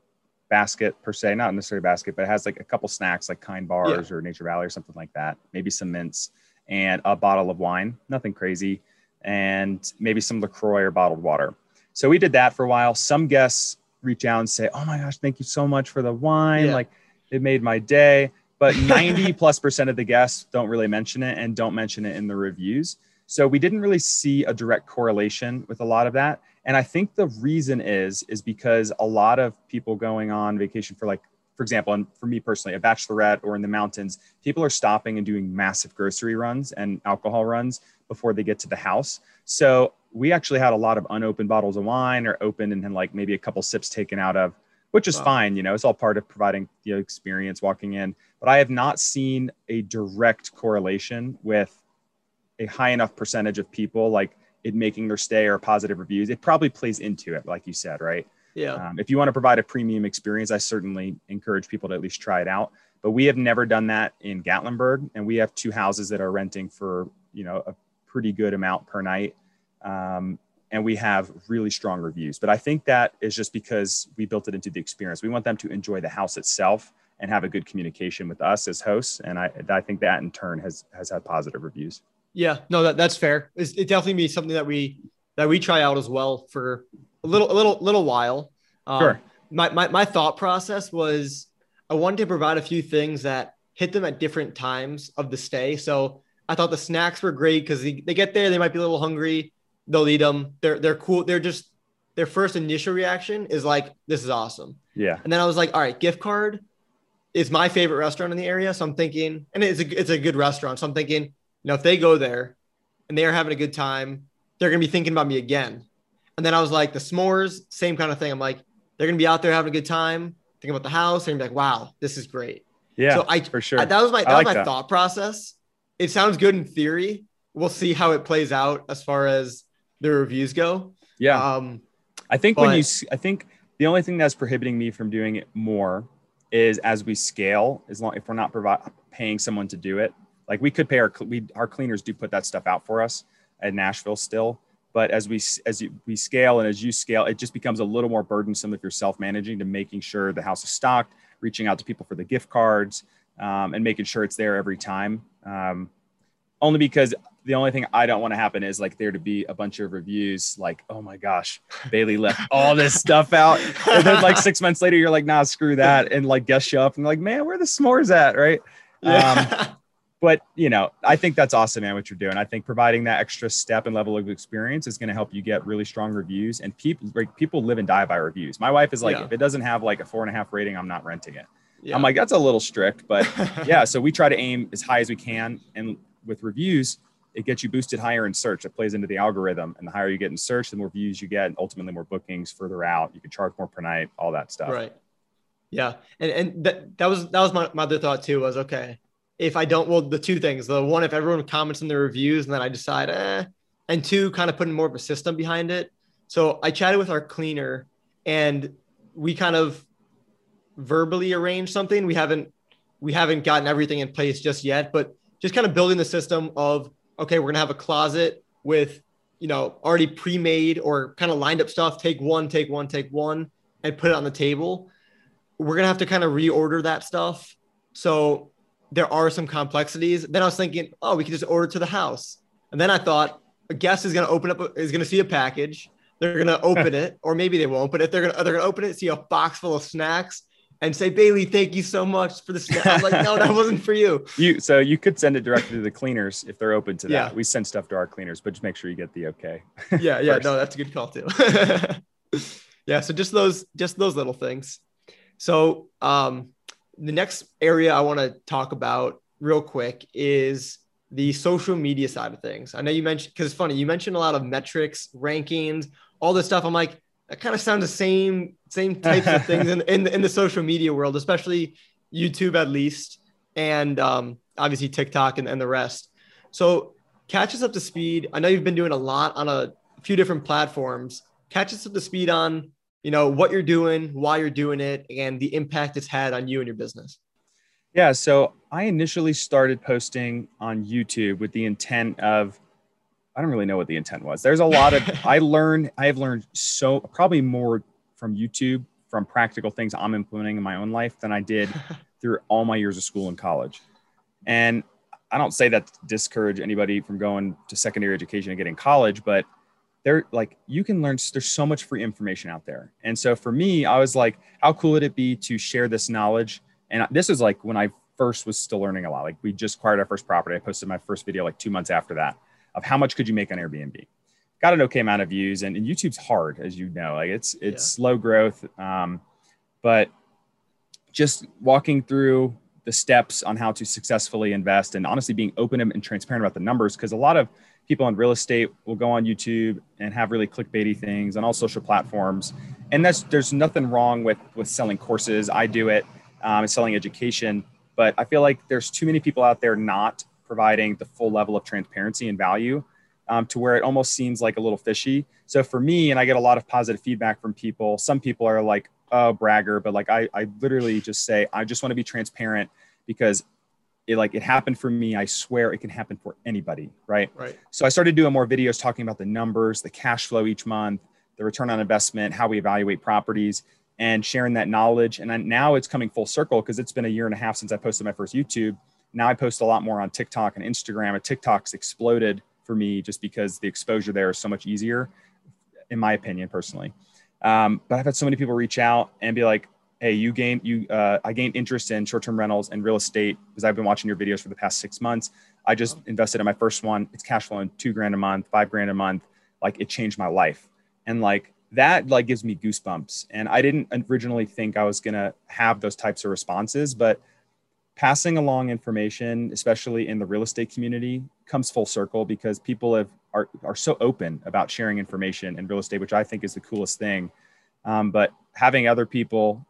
basket per se, not necessarily a basket, but it has like a couple snacks like Kind Bars yeah. or Nature Valley or something like that. Maybe some mints and a bottle of wine, nothing crazy, and maybe some LaCroix or bottled water. So we did that for a while. Some guests reach out and say, "Oh my gosh, thank you so much for the wine! Yeah. Like it made my day." But (laughs) 90 plus percent of the guests don't really mention it and don't mention it in the reviews. So we didn't really see a direct correlation with a lot of that. And I think the reason is is because a lot of people going on vacation for like for example, and for me personally, a bachelorette or in the mountains, people are stopping and doing massive grocery runs and alcohol runs before they get to the house. So we actually had a lot of unopened bottles of wine or opened and then like maybe a couple sips taken out of which is wow. fine. You know, it's all part of providing the experience walking in. But I have not seen a direct correlation with a high enough percentage of people like it making their stay or positive reviews. It probably plays into it, like you said, right? Yeah. Um, if you want to provide a premium experience, I certainly encourage people to at least try it out. But we have never done that in Gatlinburg, and we have two houses that are renting for you know a pretty good amount per night. Um, and we have really strong reviews. But I think that is just because we built it into the experience. We want them to enjoy the house itself and have a good communication with us as hosts. And I, I think that in turn has has had positive reviews. Yeah, no, that, that's fair. It's, it definitely be something that we that we try out as well for a little a little little while. Um, sure. My, my my thought process was I wanted to provide a few things that hit them at different times of the stay. So I thought the snacks were great because they, they get there, they might be a little hungry they'll eat them. They're they're cool. They're just their first initial reaction is like, this is awesome. Yeah. And then I was like, all right, gift card is my favorite restaurant in the area. So I'm thinking, and it's a it's a good restaurant. So I'm thinking, you know, if they go there and they are having a good time, they're gonna be thinking about me again. And then I was like, the s'mores, same kind of thing. I'm like, they're gonna be out there having a good time, thinking about the house, and be like, wow, this is great. Yeah. So I for sure. I, that was my that like was my that. thought process. It sounds good in theory. We'll see how it plays out as far as the reviews go. Yeah. Um, I think but, when you, I think the only thing that's prohibiting me from doing it more is as we scale, as long if we're not provide, paying someone to do it, like we could pay our we our cleaners do put that stuff out for us at Nashville still. But as we as you, we scale and as you scale, it just becomes a little more burdensome if you're self managing to making sure the house is stocked, reaching out to people for the gift cards, um, and making sure it's there every time. Um, only because the only thing I don't want to happen is like there to be a bunch of reviews like, oh my gosh, Bailey left (laughs) all this stuff out. And then like six months later, you're like, nah, screw that. And like guests show up and like, man, where the s'mores at? Right. Yeah. Um, (laughs) but you know, I think that's awesome, man. What you're doing. I think providing that extra step and level of experience is going to help you get really strong reviews. And people, like people live and die by reviews. My wife is like, Yeah. if it doesn't have like a four and a half rating, I'm not renting it. Yeah. I'm like, that's a little strict, but (laughs) yeah. So we try to aim as high as we can, and with reviews, it gets you boosted higher in search. It plays into the algorithm, and the higher you get in search, the more views you get, and ultimately more bookings further out. You can charge more per night, all that stuff. Right. Yeah. And and that, that was that was my, my other thought too was okay, if I don't well the two things. The one if everyone comments in the reviews and then I decide eh, and two, kind of putting more of a system behind it. So I chatted with our cleaner and we kind of verbally arranged something. We haven't we haven't gotten everything in place just yet, but just kind of building the system of okay, we're gonna have a closet with you know already pre-made or kind of lined up stuff. Take one, take one, take one, and put it on the table. We're gonna have to kind of reorder that stuff. So there are some complexities. Then I was thinking, oh, we could just order to the house. And then I thought a guest is gonna open up a, is gonna see a package. They're gonna open (laughs) it, or maybe they won't. But if they're gonna they're gonna open it, see a box full of snacks, and say, Bailey, thank you so much for the snack. I'm like, no, that wasn't for you. (laughs) You so you could send it directly to the cleaners if they're open to that. Yeah. We send stuff to our cleaners, but just make sure you get the okay. (laughs) Yeah, yeah, First. no, that's a good call too. (laughs) yeah, so just those just those little things. So um the next area I want to talk about real quick is the social media side of things. I know you mentioned because it's funny, you mentioned a lot of metrics, rankings, all this stuff. I'm like, that kind of sounds the same, same types of things in, in, in the social media world, especially YouTube at least, and um, obviously TikTok and, and the rest. So catch us up to speed. I know you've been doing a lot on a few different platforms. Catch us up to speed on, you know, what you're doing, why you're doing it, and the impact it's had on you and your business. Yeah, so I initially started posting on YouTube with the intent of I don't really know what the intent was. There's a lot of (laughs) I learned I have learned so probably more from YouTube from practical things I'm implementing in my own life than I did (laughs) through all my years of school and college. And I don't say that to discourage anybody from going to secondary education and getting college, but there like you can learn there's so much free information out there. And so for me, I was like, how cool would it be to share this knowledge? And this was like when I first was still learning a lot. Like we just acquired our first property. I posted my first video like two months after that of how much could you make on Airbnb. Got an okay amount of views, and, and YouTube's hard, as you know. Like it's it's slow growth, um, but just walking through the steps on how to successfully invest, and honestly being open and transparent about the numbers, because a lot of people in real estate will go on YouTube and have really clickbaity things on all social platforms, and that's there's nothing wrong with with selling courses. I do it, um, and selling education, but I feel like there's too many people out there not providing the full level of transparency and value um, to where it almost seems like a little fishy. So for me, and I get a lot of positive feedback from people. Some people are like, "Oh, bragger," but like I, I literally just say, I just want to be transparent because it like it happened for me. I swear it can happen for anybody, right? Right. So I started doing more videos talking about the numbers, the cash flow each month, the return on investment, how we evaluate properties, and sharing that knowledge. And then now it's coming full circle because it's been a year and a half since I posted my first YouTube. Now I post a lot more on TikTok and Instagram. And TikTok's exploded for me just because the exposure there is so much easier, in my opinion, personally. Um, but I've had so many people reach out and be like, "Hey, you gained you. Uh, I gained interest in short-term rentals and real estate because I've been watching your videos for the past six months. I just invested in my first one. It's cash flowing two grand a month, five grand a month. Like it changed my life, and like that like gives me goosebumps. And I didn't originally think I was gonna have those types of responses, but passing along information, especially in the real estate community, comes full circle because people have are, are so open about sharing information in real estate, which I think is the coolest thing. Um, but having other people,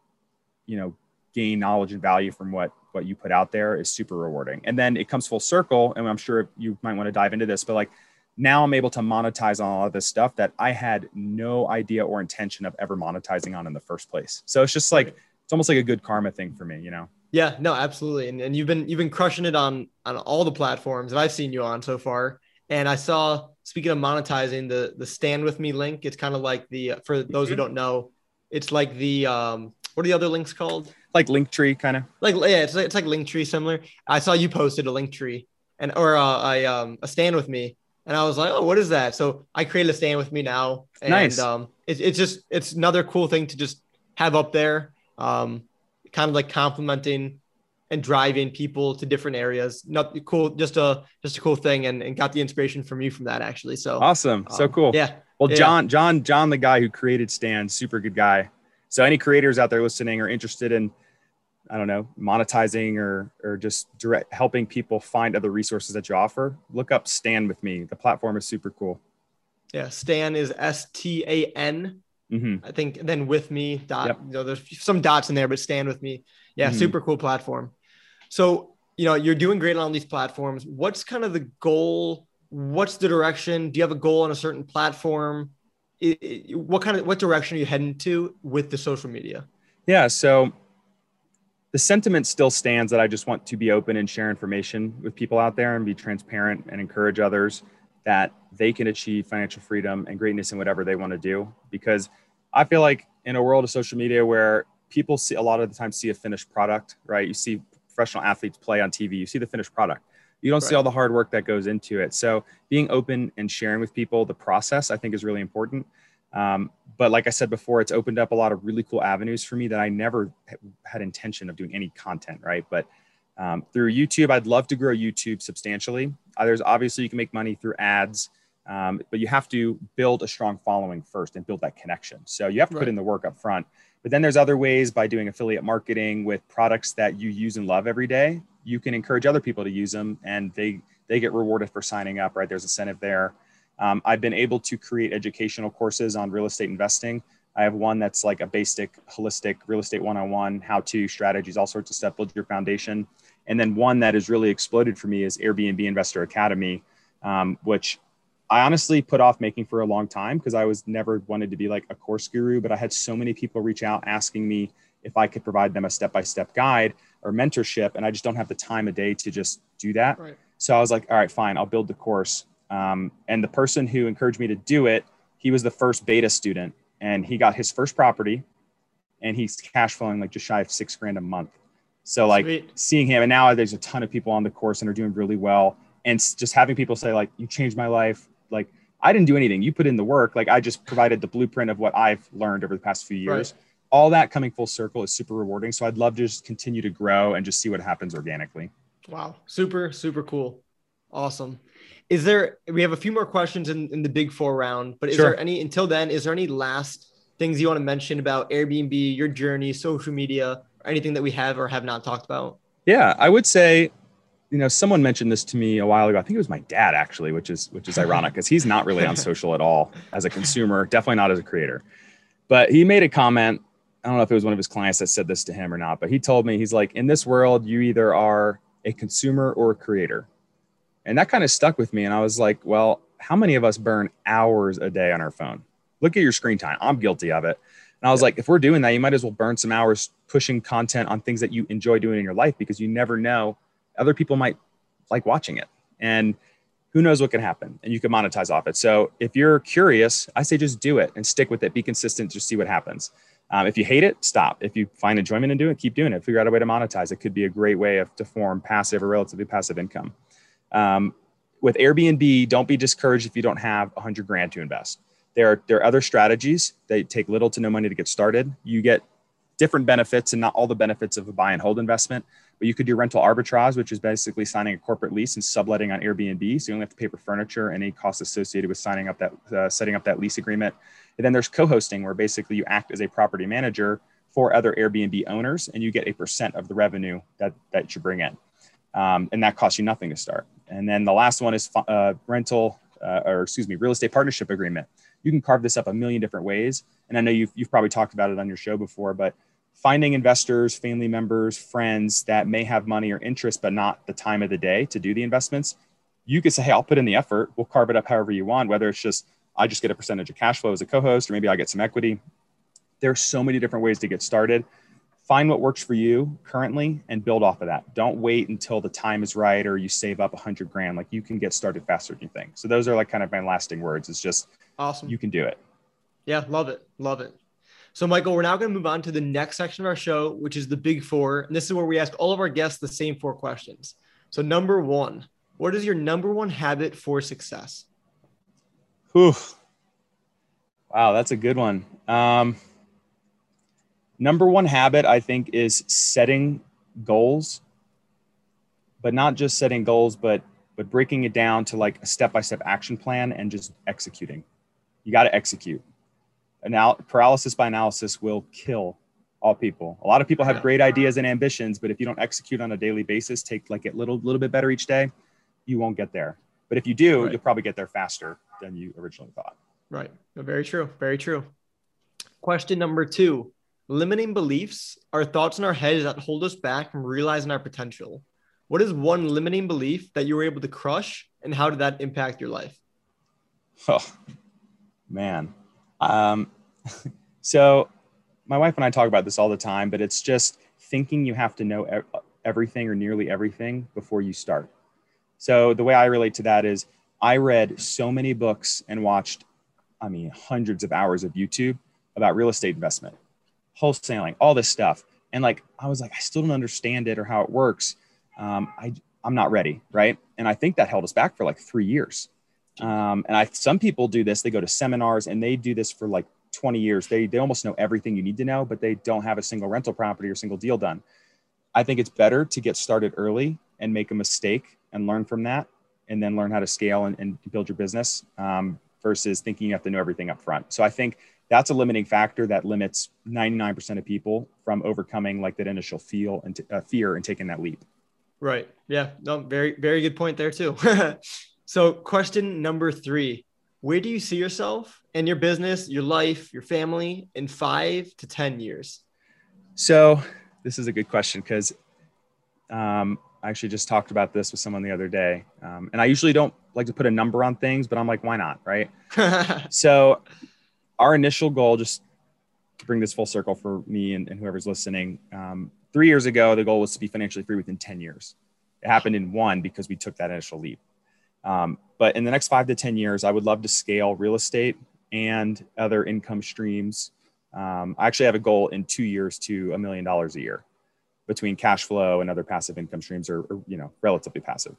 you know, gain knowledge and value from what what you put out there is super rewarding. And then it comes full circle, and I'm sure you might want to dive into this, but like now I'm able to monetize on all of this stuff that I had no idea or intention of ever monetizing on in the first place. So it's just like it's almost like a good karma thing for me, you know. Yeah, no, absolutely. And, and you've been you've been crushing it on on all the platforms that I've seen you on so far. And I saw speaking of monetizing the the Stan with me link, it's kind of like the for those who don't know, it's like the um what are the other links called? Like Linktree kind of. Like yeah, it's like it's like Linktree similar. I saw you posted a Linktree and or uh, a um a Stan with me. And I was like, oh, what is that? So I created a Stan with me now. And Nice. um it's it's just it's another cool thing to just have up there. Um kind of like complimenting and driving people to different areas. Not cool, just a just a cool thing, and, and got the inspiration from you from that actually. So awesome, so um, cool. Yeah. Well, yeah. John, John, John, the guy who created Stan, super good guy. So any creators out there listening are interested in, I don't know, monetizing or or just direct helping people find other resources that you offer, look up Stan with me. The platform is super cool. Yeah, Stan is S T A N. Mm-hmm. I think then with me dot. Yep. You know, there's some dots in there, but Stan with me. Yeah, mm-hmm. super cool platform. So you know you're doing great on these platforms. What's kind of the goal? What's the direction? Do you have a goal on a certain platform? It, it, what kind of what direction are you heading to with the social media? Yeah, so the sentiment still stands that I just want to be open and share information with people out there and be transparent and encourage others that they can achieve financial freedom and greatness in whatever they want to do. Because I feel like in a world of social media where people see a lot of the time see a finished product, right? You see professional athletes play on TV, you see the finished product. You don't right. see all the hard work that goes into it. So being open and sharing with people the process, I think, is really important. Um, but like I said before, it's opened up a lot of really cool avenues for me that I never had intention of doing any content, right? But um, through YouTube, I'd love to grow YouTube substantially. Uh, there's obviously you can make money through ads, um, but you have to build a strong following first and build that connection. So you have to right. put in the work up front. But then there's other ways by doing affiliate marketing with products that you use and love every day. You can encourage other people to use them, and they they get rewarded for signing up. Right? There's incentive there. Um, I've been able to create educational courses on real estate investing. I have one that's like a basic, holistic real estate one-on-one, how-to strategies, all sorts of stuff, build your foundation. And then one that has really exploded for me is Airbnb Investor Academy, um, which I honestly put off making for a long time because I was never wanted to be like a course guru, but I had so many people reach out asking me if I could provide them a step-by-step guide or mentorship, and I just don't have the time of day to just do that. Right. So I was like, all right, fine, I'll build the course. Um, and the person who encouraged me to do it, he was the first beta student, and he got his first property, and he's cash flowing like just shy of six grand a month. So like Sweet. seeing him, and now there's a ton of people on the course and are doing really well. And just having people say like, "You changed my life." Like I didn't do anything. You put in the work. Like I just provided the blueprint of what I've learned over the past few years. Right. All that coming full circle is super rewarding. So I'd love to just continue to grow and just see what happens organically. Wow, super super cool, awesome. Is there? We have a few more questions in, in the big four round, but is sure. there any until then? Is there any last things you want to mention about Airbnb, your journey, social media? or anything that we have or have not talked about? Yeah, I would say, you know, someone mentioned this to me a while ago. I think it was my dad actually, which is which is ironic because he's not really on (laughs) social at all as a consumer, definitely not as a creator. But he made a comment. I don't know if it was one of his clients that said this to him or not, but he told me he's like, in this world, you either are a consumer or a creator. And that kind of stuck with me. And I was like, well, how many of us burn hours a day on our phone? Look at your screen time. I'm guilty of it. And I was like, if we're doing that, you might as well burn some hours pushing content on things that you enjoy doing in your life because you never know other people might like watching it. And who knows what can happen and you can monetize off it. So if you're curious, I say just do it and stick with it. Be consistent, just see what happens. Um, if you hate it, stop. If you find enjoyment in doing it, keep doing it. Figure out a way to monetize. It could be a great way of, to form passive or relatively passive income. Um, with Airbnb, don't be discouraged if you don't have hundred grand to invest. There are, there are other strategies that take little to no money to get started. You get different benefits and not all the benefits of a buy and hold investment, but you could do rental arbitrage, which is basically signing a corporate lease and subletting on Airbnb. So you only have to pay for furniture and any costs associated with signing up that, uh, setting up that lease agreement. And then there's co-hosting where basically you act as a property manager for other Airbnb owners and you get a percent of the revenue that, that you bring in. Um, and that costs you nothing to start. And then the last one is uh, rental, uh, or excuse me, real estate partnership agreement you can carve this up a million different ways. And I know you've, you've probably talked about it on your show before, but finding investors, family members, friends that may have money or interest, but not the time of the day to do the investments, you could say, Hey, I'll put in the effort. We'll carve it up however you want, whether it's just, I just get a percentage of cash flow as a co-host, or maybe I get some equity. There's so many different ways to get started. Find what works for you currently and build off of that. Don't wait until the time is right or you save up a hundred grand. Like you can get started faster than you think. So those are like kind of my lasting words. It's just Awesome. You can do it. Yeah, love it. Love it. So, Michael, we're now going to move on to the next section of our show, which is the big four. And this is where we ask all of our guests the same four questions. So, number one, what is your number one habit for success? Whew. Wow, that's a good one. Um, number one habit, I think, is setting goals but not just setting goals, but but breaking it down to like a step-by-step action plan and just executing. You got to execute. Now, paralysis by analysis will kill all people. A lot of people have great ideas and ambitions, but if you don't execute on a daily basis, take like a little little bit better each day, you won't get there. But if you do, right. you'll probably get there faster than you originally thought. Right. Very true. Very true. Question number two limiting beliefs are thoughts in our heads that hold us back from realizing our potential. What is one limiting belief that you were able to crush, and how did that impact your life? Oh, man. Um, (laughs) so, my wife and I talk about this all the time, but it's just thinking you have to know everything or nearly everything before you start. So, the way I relate to that is I read so many books and watched, I mean, hundreds of hours of YouTube about real estate investment, wholesaling, all this stuff. And like, I was like, I still don't understand it or how it works um, I, I'm not ready. Right. And I think that held us back for like three years. Um, and I, some people do this, they go to seminars and they do this for like 20 years. They, they almost know everything you need to know, but they don't have a single rental property or single deal done. I think it's better to get started early and make a mistake and learn from that and then learn how to scale and, and build your business um, versus thinking you have to know everything up front. So I think that's a limiting factor that limits 99% of people from overcoming like that initial feel and t- uh, fear and taking that leap. Right. Yeah. No, very, very good point there too. (laughs) so question number three, where do you see yourself and your business, your life, your family in five to 10 years? So this is a good question because um, I actually just talked about this with someone the other day. Um, and I usually don't like to put a number on things, but I'm like, why not? Right. (laughs) so our initial goal, just to bring this full circle for me and, and whoever's listening, um, Three years ago, the goal was to be financially free within 10 years. It happened in one because we took that initial leap. Um, but in the next five to 10 years, I would love to scale real estate and other income streams. Um, I actually have a goal in two years to a million dollars a year between cash flow and other passive income streams are, you know, relatively passive.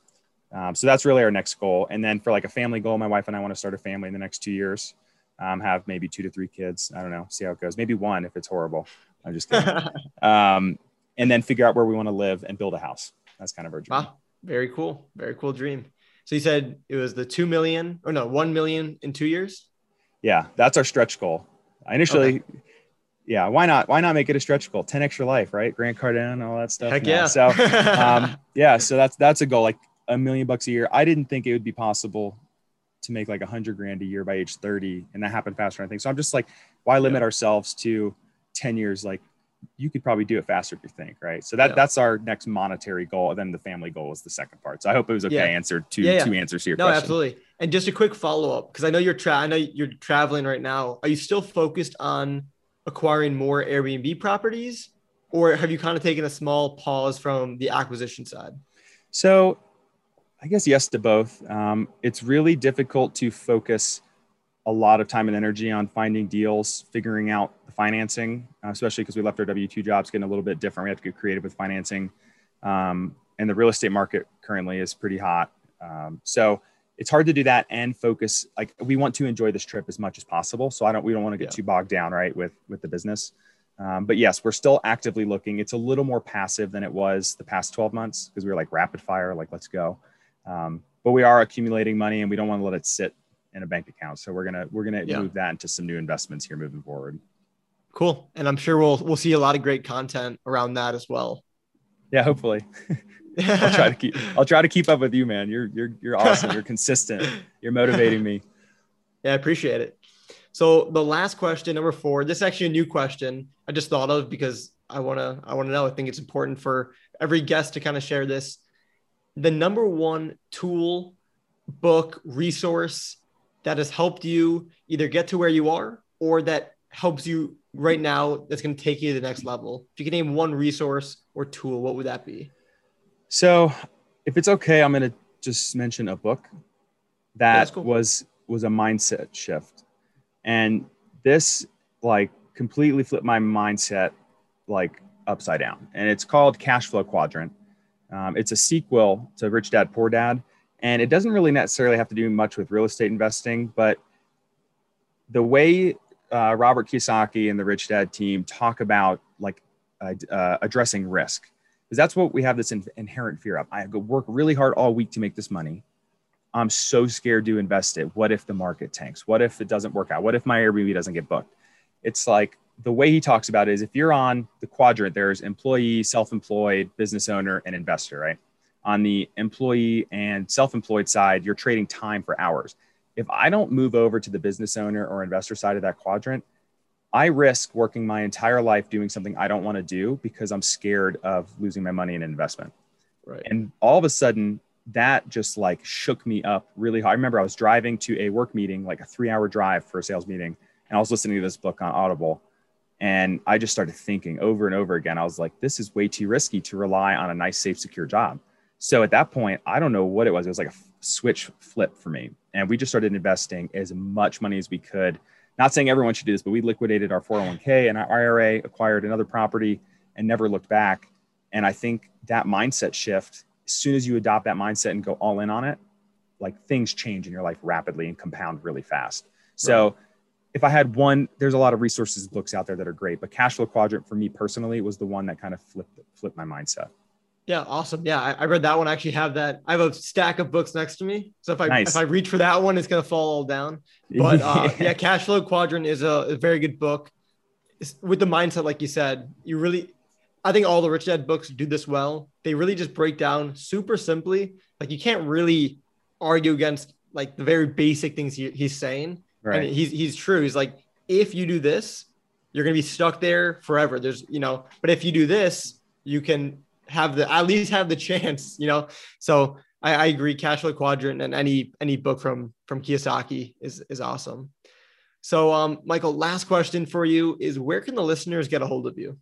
Um, so that's really our next goal. And then for like a family goal, my wife and I want to start a family in the next two years, um, have maybe two to three kids. I don't know, see how it goes. Maybe one if it's horrible. I'm just kidding. (laughs) um, and then figure out where we want to live and build a house. That's kind of our dream. Wow, very cool. Very cool dream. So you said it was the 2 million or no, 1 million in two years? Yeah, that's our stretch goal. I initially, okay. yeah, why not? Why not make it a stretch goal? 10 extra life, right? Grant Cardone, all that stuff. Heck yeah. So, (laughs) um, yeah, so that's, that's a goal, like a million bucks a year. I didn't think it would be possible to make like a hundred grand a year by age 30 and that happened faster. Than I think so. I'm just like, why limit yeah. ourselves to 10 years? Like you could probably do it faster if you think, right? So that yeah. that's our next monetary goal. And then the family goal is the second part. So I hope it was okay. Yeah. Answered two yeah, two answers to your no, question. absolutely. And just a quick follow up because I know you're tra- I know you're traveling right now. Are you still focused on acquiring more Airbnb properties, or have you kind of taken a small pause from the acquisition side? So, I guess yes to both. Um, it's really difficult to focus a lot of time and energy on finding deals, figuring out the financing, uh, especially because we left our W 2 jobs getting a little bit different. We have to get creative with financing. Um, and the real estate market currently is pretty hot. Um, so it's hard to do that and focus. Like we want to enjoy this trip as much as possible. So I don't, we don't want to get yeah. too bogged down, right, with with the business. Um, but yes, we're still actively looking. It's a little more passive than it was the past 12 months because we were like rapid fire, like let's go. Um, but we are accumulating money and we don't want to let it sit in a bank account. So we're gonna we're gonna yeah. move that into some new investments here moving forward. Cool, and I'm sure we'll we'll see a lot of great content around that as well. Yeah, hopefully. (laughs) I'll try to keep I'll try to keep up with you, man. You're you're you're awesome. You're consistent. You're motivating me. (laughs) Yeah, I appreciate it. So the last question, number four, this is actually a new question I just thought of because I wanna I wanna know. I think it's important for every guest to kind of share this. The number one tool, book, resource that has helped you either get to where you are or that helps you right now that's going to take you to the next level? If you can name one resource or tool, what would that be? So, if it's okay, I'm going to just mention a book that cool. was was a mindset shift. And this like completely flipped my mindset like upside down. And it's called Cash Flow Quadrant. Um, it's a sequel to Rich Dad Poor Dad. And it doesn't really necessarily have to do much with real estate investing, but the way uh, Robert Kiyosaki and the Rich Dad team talk about like uh, addressing risk, because that's what we have this in, inherent fear of. I have to work really hard all week to make this money. I'm so scared to invest it. What if the market tanks? What if it doesn't work out? What if my Airbnb doesn't get booked? It's like the way he talks about it is if you're on the quadrant, there's employee, self employed, business owner, and investor, right? On the employee and self employed side, you're trading time for hours. If I don't move over to the business owner or investor side of that quadrant, I risk working my entire life doing something I don't want to do because I'm scared of losing my money in investment. Right. And all of a sudden, that just like shook me up really hard. I remember I was driving to a work meeting, like a three hour drive for a sales meeting, and I was listening to this book on Audible. And I just started thinking over and over again. I was like, this is way too risky to rely on a nice, safe, secure job. So at that point, I don't know what it was. It was like a switch flip for me. And we just started investing as much money as we could. Not saying everyone should do this, but we liquidated our 401k and our IRA, acquired another property, and never looked back. And I think that mindset shift, as soon as you adopt that mindset and go all in on it, like things change in your life rapidly and compound really fast. So right. if I had one, there's a lot of resources books out there that are great, but cash flow quadrant for me personally was the one that kind of flipped flipped my mindset. Yeah, awesome. Yeah, I, I, read that one. I actually have that. I have a stack of books next to me. So if I nice. if I reach for that one, it's gonna fall all down. (laughs) But uh, yeah, Cash Flow Quadrant is a, a very good book. It's, with the mindset, like you said, you really, I think all the Rich Dad books do this well. They really just break down super simply. Like you can't really argue against like the very basic things he, he's saying. Right. And he's he's true. He's like, if you do this, you're gonna be stuck there forever. There's you know, but if you do this, you can have the at least have the (laughs) chance, you know. So I, I agree. Cash flow quadrant and any any book from from Kiyosaki is is awesome. So um, Michael, last question for you is where can the listeners get a hold of you?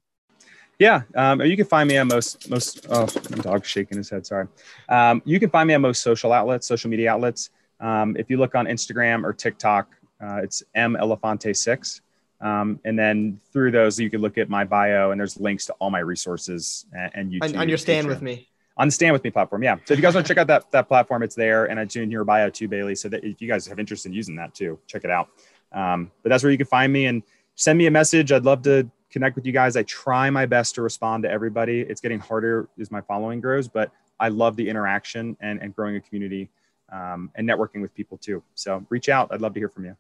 Yeah, um, you can find me on most most. Oh, dog shaking his head. Sorry. Um, you can find me on most social outlets, social media outlets. Um, if you look on Instagram or TikTok, uh, it's m elefante six. Um, and then through those, you can look at my bio, and there's links to all my resources and, and YouTube. On, on your Stan with me. On the Stan with me platform, yeah. So if you guys want to check out that that platform, it's there, and it's in your bio too, Bailey. So that if you guys have interest in using that too, check it out. Um, but that's where you can find me and send me a message. I'd love to connect with you guys. I try my best to respond to everybody. It's getting harder as my following grows, but I love the interaction and, and growing a community um, and networking with people too. So reach out. I'd love to hear from you.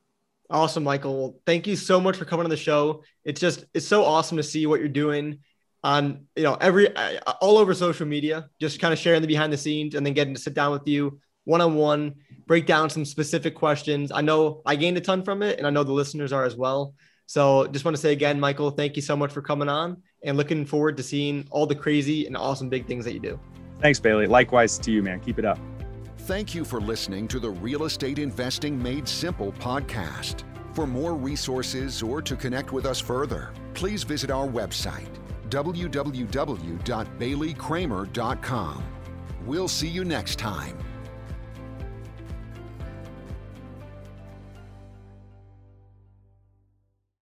Awesome, Michael. Thank you so much for coming on the show. It's just it's so awesome to see what you're doing on you know every all over social media. Just kind of sharing the behind the scenes and then getting to sit down with you one on one, break down some specific questions. I know I gained a ton from it, and I know the listeners are as well. So just want to say again, Michael, thank you so much for coming on, and looking forward to seeing all the crazy and awesome big things that you do. Thanks, Bailey. Likewise to you, man. Keep it up. Thank you for listening to the Real Estate Investing Made Simple podcast. For more resources or to connect with us further, please visit our website, www.baileykramer.com. We'll see you next time.